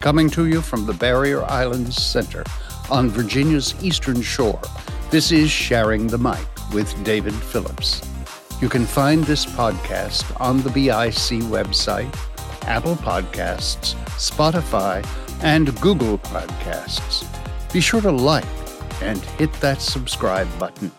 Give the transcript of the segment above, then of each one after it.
coming to you from the Barrier Islands Center on Virginia's Eastern Shore. This is Sharing the Mic with David Phillips. You can find this podcast on the BIC website, Apple Podcasts, Spotify, and Google Podcasts. Be sure to like and hit that subscribe button.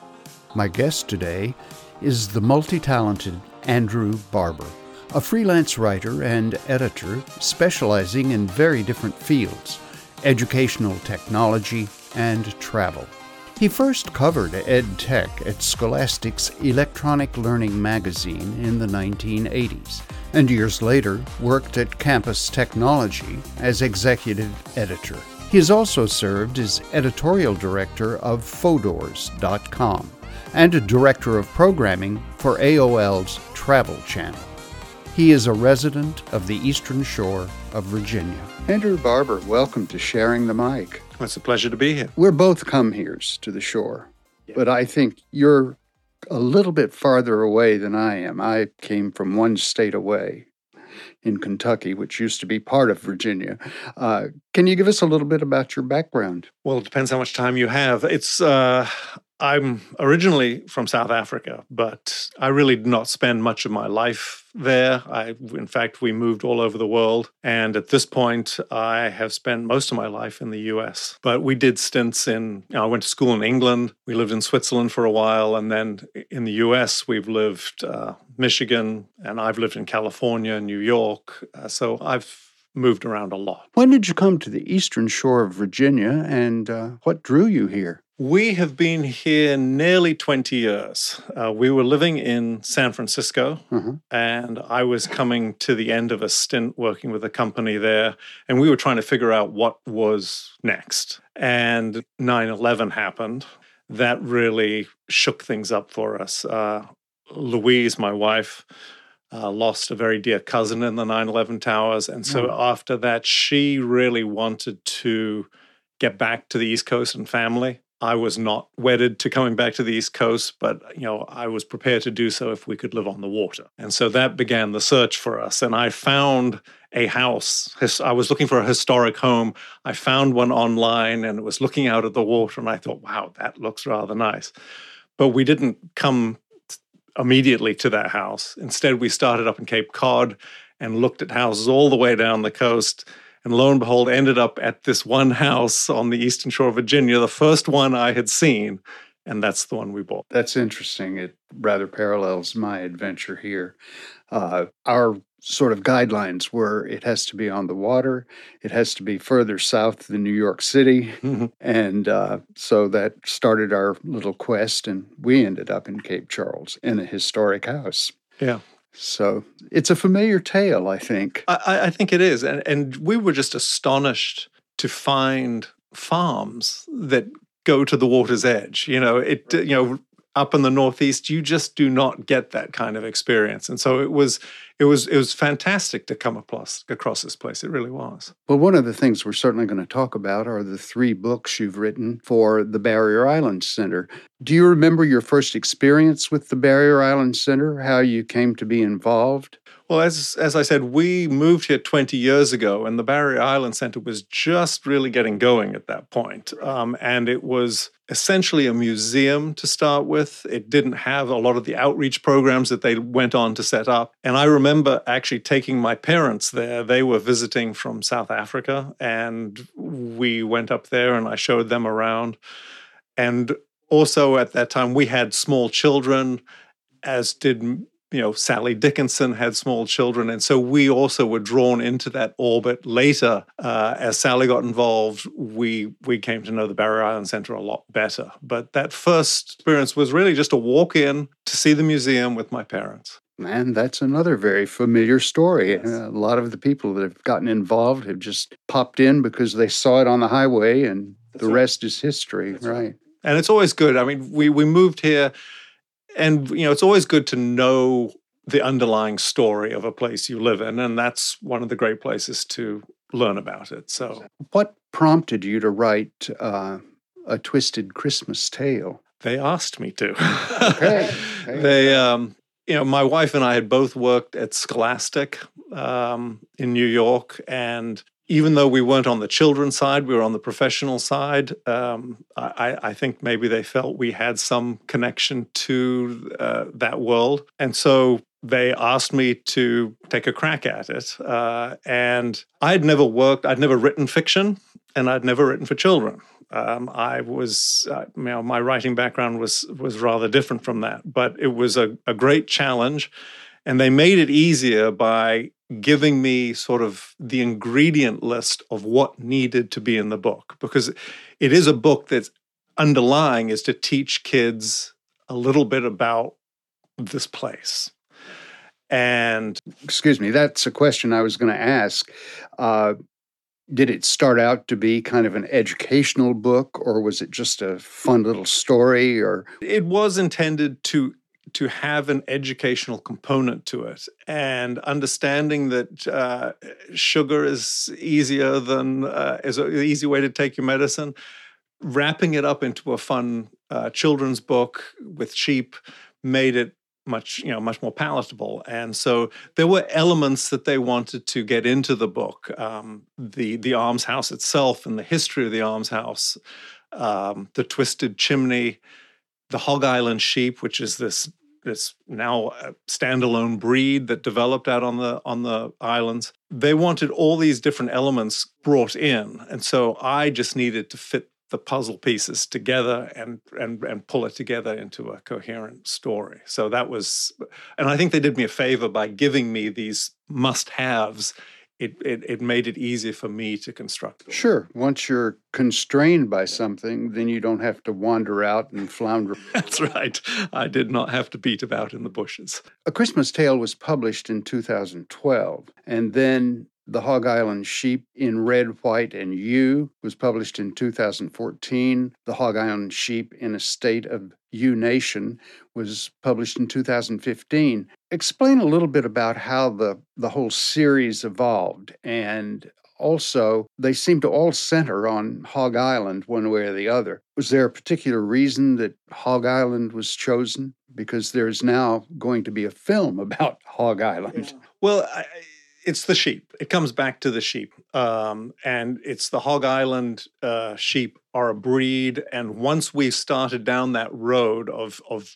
My guest today is the multi talented Andrew Barber, a freelance writer and editor specializing in very different fields educational technology and travel. He first covered ed tech at Scholastic's Electronic Learning magazine in the 1980s, and years later worked at Campus Technology as executive editor. He has also served as editorial director of Fodors.com and director of programming for AOL's Travel Channel. He is a resident of the Eastern Shore of Virginia. Andrew Barber, welcome to Sharing the Mic. It's a pleasure to be here. We're both come here's to the shore, yeah. but I think you're a little bit farther away than I am. I came from one state away in Kentucky, which used to be part of Virginia. Uh, can you give us a little bit about your background? Well, it depends how much time you have. It's uh, I'm originally from South Africa, but I really did not spend much of my life there. I, in fact, we moved all over the world. And at this point, I have spent most of my life in the US. But we did stints in, you know, I went to school in England. We lived in Switzerland for a while. And then in the US, we've lived uh, Michigan, and I've lived in California, New York. Uh, so I've moved around a lot. When did you come to the eastern shore of Virginia and uh, what drew you here? We have been here nearly 20 years. Uh, we were living in San Francisco, mm-hmm. and I was coming to the end of a stint working with a company there, and we were trying to figure out what was next. And 9 11 happened. That really shook things up for us. Uh, Louise, my wife, uh, lost a very dear cousin in the 9 11 towers. And so mm. after that, she really wanted to get back to the East Coast and family. I was not wedded to coming back to the East Coast, but you know, I was prepared to do so if we could live on the water. And so that began the search for us. And I found a house. I was looking for a historic home. I found one online and it was looking out at the water. And I thought, wow, that looks rather nice. But we didn't come immediately to that house. Instead, we started up in Cape Cod and looked at houses all the way down the coast and lo and behold, ended up at this one house on the eastern shore of Virginia, the first one I had seen. And that's the one we bought. That's interesting. It rather parallels my adventure here. Uh, our sort of guidelines were it has to be on the water, it has to be further south than New York City. Mm-hmm. And uh, so that started our little quest, and we ended up in Cape Charles in a historic house. Yeah. So it's a familiar tale, I think. I, I think it is. And, and we were just astonished to find farms that go to the water's edge. You know, it, you know, up in the northeast you just do not get that kind of experience. And so it was it was it was fantastic to come across across this place. It really was. Well one of the things we're certainly going to talk about are the three books you've written for the barrier island center. Do you remember your first experience with the barrier island center how you came to be involved? Well, as as I said, we moved here 20 years ago, and the Barrier Island Center was just really getting going at that point. Um, and it was essentially a museum to start with. It didn't have a lot of the outreach programs that they went on to set up. And I remember actually taking my parents there. They were visiting from South Africa, and we went up there and I showed them around. And also at that time, we had small children, as did you know, Sally Dickinson had small children. And so we also were drawn into that orbit later. Uh, as Sally got involved, we, we came to know the Barrier Island Center a lot better. But that first experience was really just a walk in to see the museum with my parents. Man, that's another very familiar story. Yes. A lot of the people that have gotten involved have just popped in because they saw it on the highway, and that's the right. rest is history, right. right? And it's always good. I mean, we we moved here and you know it's always good to know the underlying story of a place you live in and that's one of the great places to learn about it so what prompted you to write uh, a twisted christmas tale they asked me to okay. okay. they um, you know my wife and i had both worked at scholastic um, in new york and even though we weren't on the children's side, we were on the professional side. Um, I, I, think maybe they felt we had some connection to uh, that world. And so they asked me to take a crack at it. Uh, and I'd never worked, I'd never written fiction, and I'd never written for children. Um, I was, uh, you know, my writing background was was rather different from that, but it was a, a great challenge, and they made it easier by giving me sort of the ingredient list of what needed to be in the book because it is a book that's underlying is to teach kids a little bit about this place. And excuse me, that's a question I was going to ask. Uh, did it start out to be kind of an educational book or was it just a fun little story or it was intended to to have an educational component to it. And understanding that uh, sugar is easier than uh, is an easy way to take your medicine wrapping it up into a fun uh, children's book with sheep made it much you know much more palatable. And so there were elements that they wanted to get into the book um, the the almshouse itself and the history of the almshouse um, the twisted chimney the hog island sheep which is this this now uh, standalone breed that developed out on the on the islands they wanted all these different elements brought in and so i just needed to fit the puzzle pieces together and and and pull it together into a coherent story. So that was, and I think they did me a favor by giving me these must-haves. It, it, it made it easy for me to construct. Sure. Once you're constrained by something, then you don't have to wander out and flounder. That's right. I did not have to beat about in the bushes. A Christmas Tale was published in 2012, and then the Hog Island Sheep in Red, White, and Ewe was published in 2014. The Hog Island Sheep in a State of U Nation was published in 2015. Explain a little bit about how the, the whole series evolved and also, they seem to all center on Hog Island one way or the other. Was there a particular reason that Hog Island was chosen? Because there's now going to be a film about Hog Island. Well, I, it's the sheep. It comes back to the sheep, um, and it's the Hog Island uh, sheep are a breed. And once we started down that road of of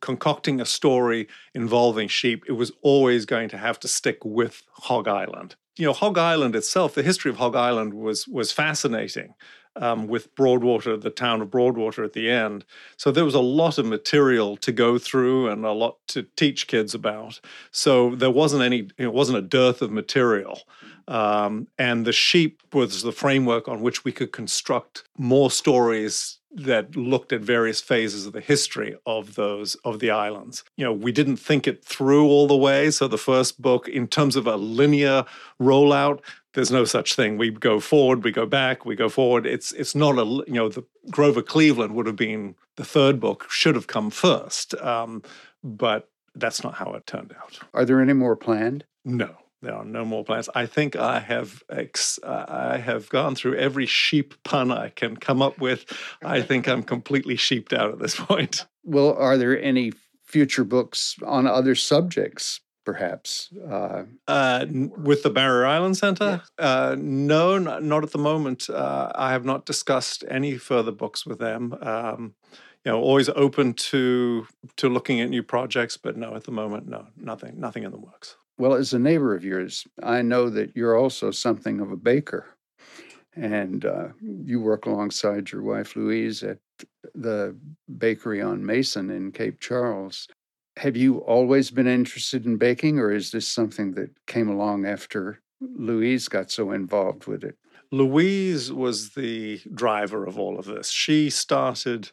concocting a story involving sheep, it was always going to have to stick with Hog Island. You know, Hog Island itself, the history of Hog Island was was fascinating um, with Broadwater, the town of Broadwater at the end. So there was a lot of material to go through and a lot to teach kids about. So there wasn't any, it wasn't a dearth of material. Um, and the sheep was the framework on which we could construct more stories that looked at various phases of the history of those of the islands. You know, we didn't think it through all the way. So the first book, in terms of a linear rollout, there's no such thing. We go forward, we go back, we go forward. It's it's not a you know the Grover Cleveland would have been the third book should have come first, um, but that's not how it turned out. Are there any more planned? No, there are no more plans. I think I have ex- I have gone through every sheep pun I can come up with. I think I'm completely sheeped out at this point. Well, are there any future books on other subjects perhaps? Uh, uh, with the Barrier Island Center? Uh, no, not, not, at the moment. Uh, I have not discussed any further books with them. Um, you know, always open to to looking at new projects, but no, at the moment, no, nothing, nothing in the works. Well, as a neighbor of yours, I know that you're also something of a baker, and uh, you work alongside your wife Louise at the bakery on Mason in Cape Charles. Have you always been interested in baking, or is this something that came along after Louise got so involved with it? Louise was the driver of all of this. She started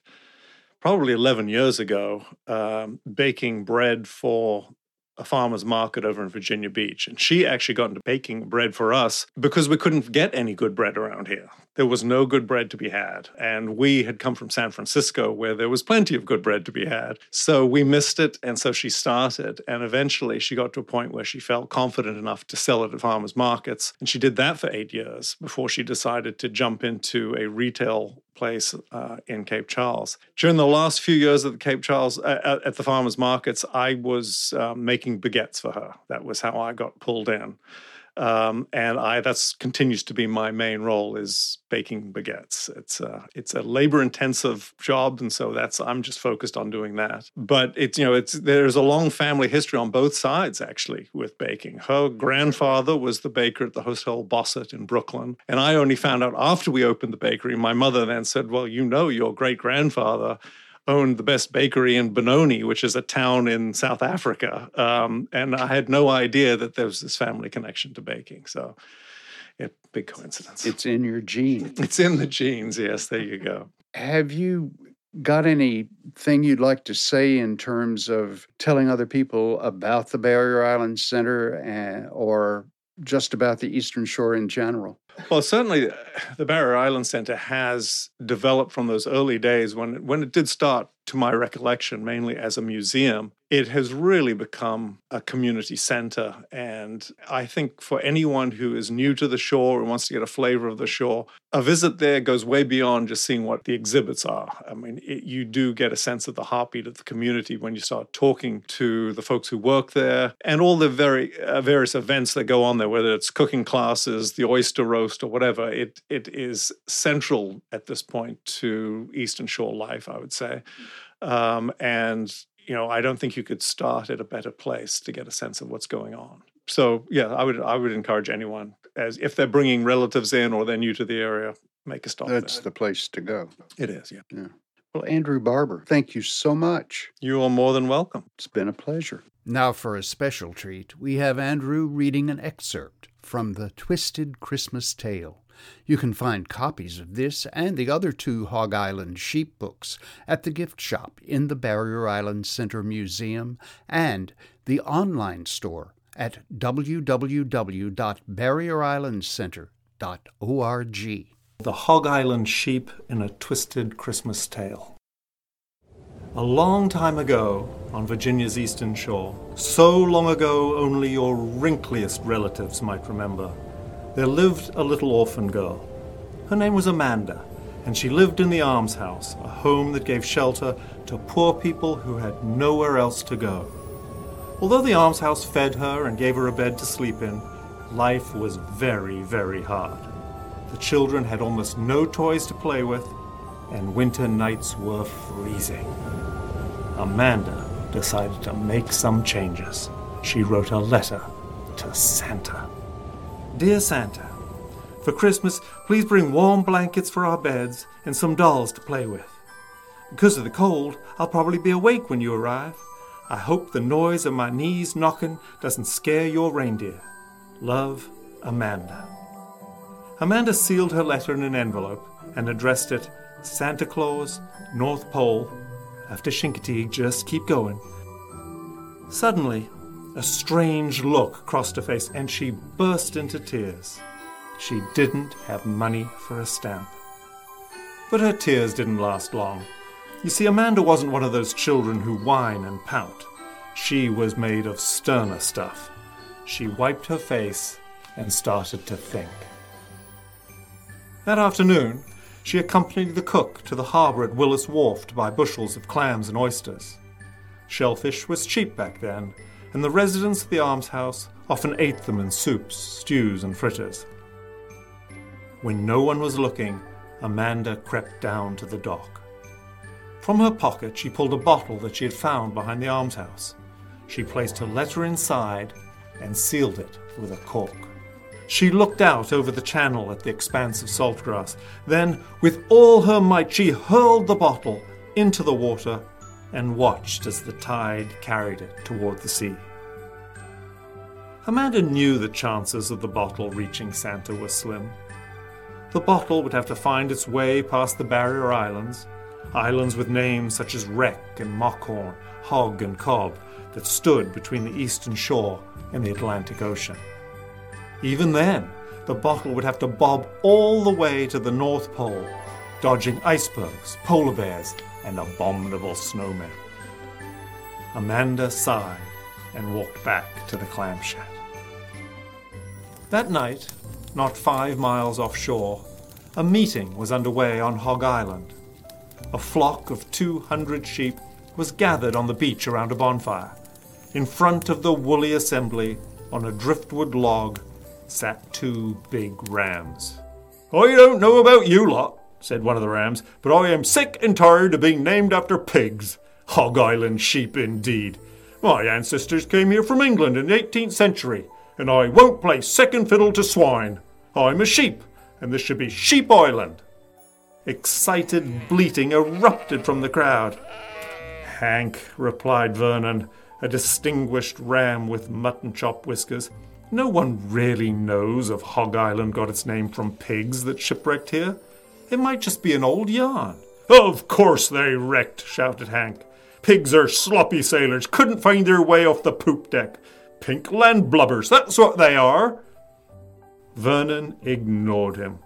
probably 11 years ago um, baking bread for a farmer's market over in Virginia Beach. And she actually got into baking bread for us because we couldn't get any good bread around here. There was no good bread to be had. And we had come from San Francisco where there was plenty of good bread to be had. So we missed it. And so she started. And eventually she got to a point where she felt confident enough to sell it at farmers markets. And she did that for eight years before she decided to jump into a retail place uh, in Cape Charles. During the last few years at the Cape Charles, uh, at the farmers markets, I was uh, making baguettes for her. That was how I got pulled in. Um, and I that's continues to be my main role is baking baguettes. It's a, it's a labor intensive job, and so that's I'm just focused on doing that. But it's you know it's there's a long family history on both sides actually with baking. Her grandfather was the baker at the Hotel Bossert in Brooklyn, and I only found out after we opened the bakery. My mother then said, "Well, you know, your great grandfather." Owned the best bakery in Benoni, which is a town in South Africa. Um, and I had no idea that there was this family connection to baking. So, yeah, big coincidence. It's in your genes. It's in the genes. Yes, there you go. Have you got anything you'd like to say in terms of telling other people about the Barrier Island Center and, or just about the Eastern Shore in general? Well, certainly uh, the Barrier Island Center has developed from those early days when when it did start to my recollection, mainly as a museum, it has really become a community center. And I think for anyone who is new to the shore and wants to get a flavor of the shore, a visit there goes way beyond just seeing what the exhibits are. I mean, it, you do get a sense of the heartbeat of the community when you start talking to the folks who work there and all the very uh, various events that go on there, whether it's cooking classes, the oyster roast, or whatever. It it is central at this point to Eastern Shore life, I would say. Um, and you know, I don't think you could start at a better place to get a sense of what's going on. So yeah, I would I would encourage anyone as if they're bringing relatives in or they're new to the area, make a stop. That's there. the place to go. It is, yeah. Yeah. Well, Andrew Barber, thank you so much. You are more than welcome. It's been a pleasure. Now, for a special treat, we have Andrew reading an excerpt from the Twisted Christmas Tale. You can find copies of this and the other two Hog Island sheep books at the gift shop in the Barrier Island Center Museum and the online store at www.barrierislandcenter.org. The Hog Island Sheep in a Twisted Christmas Tale. A long time ago, on Virginia's eastern shore, so long ago only your wrinkliest relatives might remember, there lived a little orphan girl. Her name was Amanda, and she lived in the almshouse, a home that gave shelter to poor people who had nowhere else to go. Although the almshouse fed her and gave her a bed to sleep in, life was very, very hard. The children had almost no toys to play with, and winter nights were freezing. Amanda decided to make some changes. She wrote a letter to Santa. Dear Santa, for Christmas, please bring warm blankets for our beds and some dolls to play with. Because of the cold, I'll probably be awake when you arrive. I hope the noise of my knees knocking doesn't scare your reindeer. Love, Amanda. Amanda sealed her letter in an envelope and addressed it Santa Claus, North Pole. After Chincoteague, just keep going. Suddenly, a strange look crossed her face and she burst into tears. She didn't have money for a stamp. But her tears didn't last long. You see, Amanda wasn't one of those children who whine and pout. She was made of sterner stuff. She wiped her face and started to think. That afternoon, she accompanied the cook to the harbour at Willis Wharf to buy bushels of clams and oysters. Shellfish was cheap back then, and the residents of the almshouse often ate them in soups, stews, and fritters. When no one was looking, Amanda crept down to the dock. From her pocket, she pulled a bottle that she had found behind the almshouse. She placed her letter inside and sealed it with a cork. She looked out over the channel at the expanse of salt grass. Then, with all her might, she hurled the bottle into the water and watched as the tide carried it toward the sea. Amanda knew the chances of the bottle reaching Santa were slim. The bottle would have to find its way past the barrier islands, islands with names such as Wreck and Mockhorn, Hog and Cob, that stood between the eastern shore and the Atlantic Ocean. Even then, the bottle would have to bob all the way to the North Pole, dodging icebergs, polar bears, and abominable snowmen. Amanda sighed and walked back to the clam shack. That night, not five miles offshore, a meeting was underway on Hog Island. A flock of 200 sheep was gathered on the beach around a bonfire. In front of the woolly assembly, on a driftwood log, sat two big rams. I don't know about you lot, said one of the rams, but I am sick and tired of being named after pigs. Hog Island sheep, indeed. My ancestors came here from England in the 18th century, and I won't play second fiddle to swine. I'm a sheep, and this should be Sheep Island. Excited bleating erupted from the crowd. Hank, replied Vernon, a distinguished ram with mutton chop whiskers. No one really knows if Hog Island got its name from pigs that shipwrecked here. It might just be an old yarn. Of course they wrecked, shouted Hank. Pigs are sloppy sailors, couldn't find their way off the poop deck. Pink land blubbers, that's what they are. Vernon ignored him.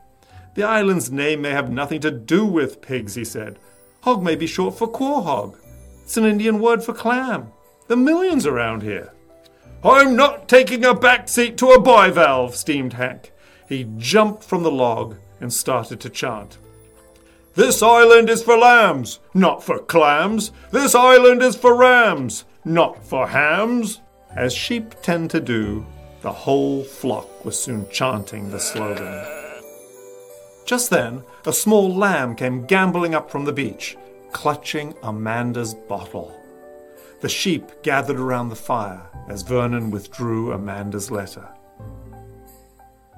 The island's name may have nothing to do with pigs, he said. Hog may be short for quahog. It's an Indian word for clam. Are millions around here. I'm not taking a back seat to a bivalve, steamed Hank. He jumped from the log and started to chant. This island is for lambs, not for clams. This island is for rams, not for hams. As sheep tend to do, the whole flock was soon chanting the slogan. Just then, a small lamb came gambolling up from the beach, clutching Amanda's bottle. The sheep gathered around the fire as Vernon withdrew Amanda's letter.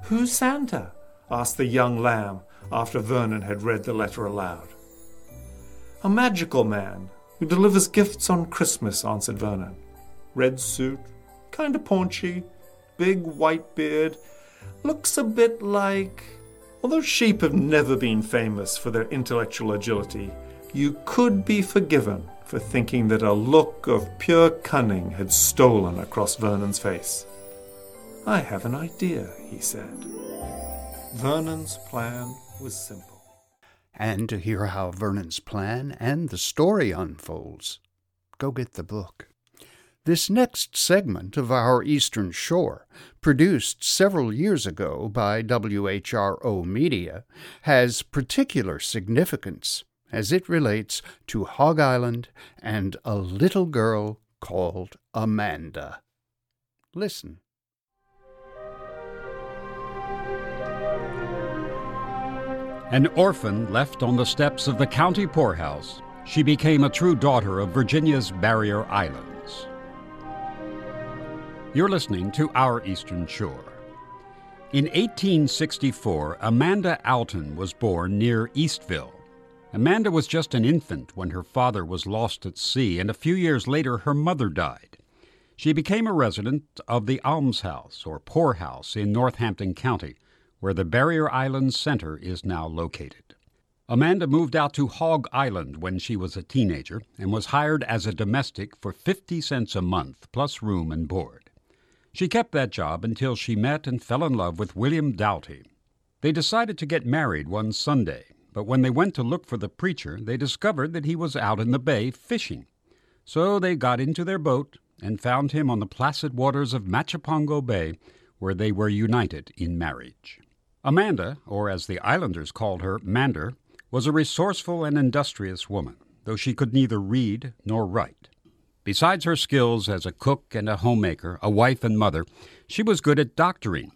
Who's Santa? Asked the young lamb after Vernon had read the letter aloud. A magical man who delivers gifts on Christmas, answered Vernon. Red suit, kind of paunchy, big white beard, looks a bit like. Although sheep have never been famous for their intellectual agility, you could be forgiven for thinking that a look of pure cunning had stolen across Vernon's face. I have an idea, he said. Vernon's plan was simple. And to hear how Vernon's plan and the story unfolds, go get the book. This next segment of Our Eastern Shore, produced several years ago by WHRO Media, has particular significance as it relates to Hog Island and a little girl called Amanda. Listen. An orphan left on the steps of the county poorhouse, she became a true daughter of Virginia's barrier islands. You're listening to Our Eastern Shore. In 1864, Amanda Alton was born near Eastville. Amanda was just an infant when her father was lost at sea, and a few years later her mother died. She became a resident of the almshouse, or poorhouse, in Northampton County, where the Barrier Islands Center is now located. Amanda moved out to Hog Island when she was a teenager and was hired as a domestic for 50 cents a month, plus room and board. She kept that job until she met and fell in love with William Doughty. They decided to get married one Sunday, but when they went to look for the preacher, they discovered that he was out in the bay fishing. So they got into their boat and found him on the placid waters of Machipongo Bay, where they were united in marriage. Amanda, or as the islanders called her, Mander, was a resourceful and industrious woman, though she could neither read nor write. Besides her skills as a cook and a homemaker, a wife and mother, she was good at doctoring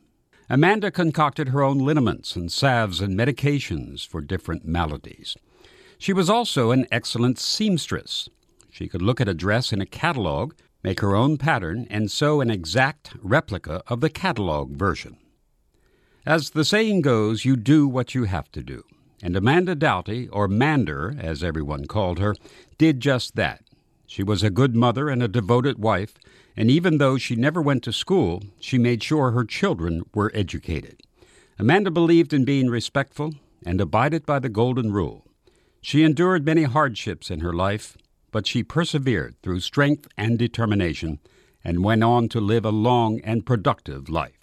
Amanda concocted her own liniments and salves and medications for different maladies. She was also an excellent seamstress. She could look at a dress in a catalog, make her own pattern, and sew an exact replica of the catalog version. As the saying goes, you do what you have to do. And Amanda Doughty, or Mander, as everyone called her, did just that. She was a good mother and a devoted wife, and even though she never went to school, she made sure her children were educated. Amanda believed in being respectful and abided by the Golden Rule. She endured many hardships in her life, but she persevered through strength and determination and went on to live a long and productive life.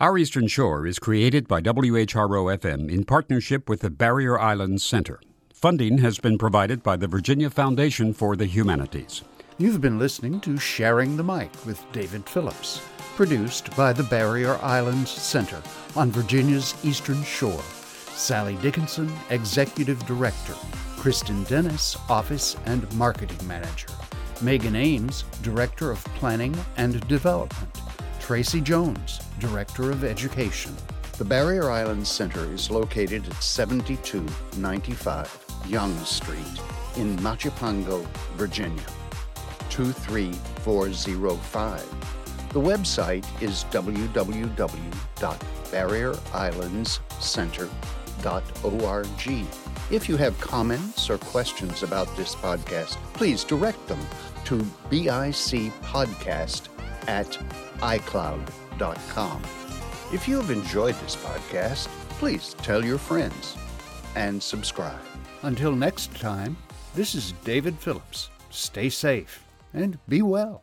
Our Eastern Shore is created by WHRO FM in partnership with the Barrier Islands Center. Funding has been provided by the Virginia Foundation for the Humanities. You've been listening to Sharing the Mic with David Phillips, produced by the Barrier Islands Center on Virginia's Eastern Shore. Sally Dickinson, Executive Director. Kristen Dennis, Office and Marketing Manager. Megan Ames, Director of Planning and Development. Tracy Jones, Director of Education. The Barrier Islands Center is located at 7295 Young Street in Machipongo, Virginia, 23405. The website is www.barrierislandscenter.org. If you have comments or questions about this podcast, please direct them to bicpodcast at icloud.com. If you have enjoyed this podcast, please tell your friends and subscribe. Until next time, this is David Phillips. Stay safe and be well.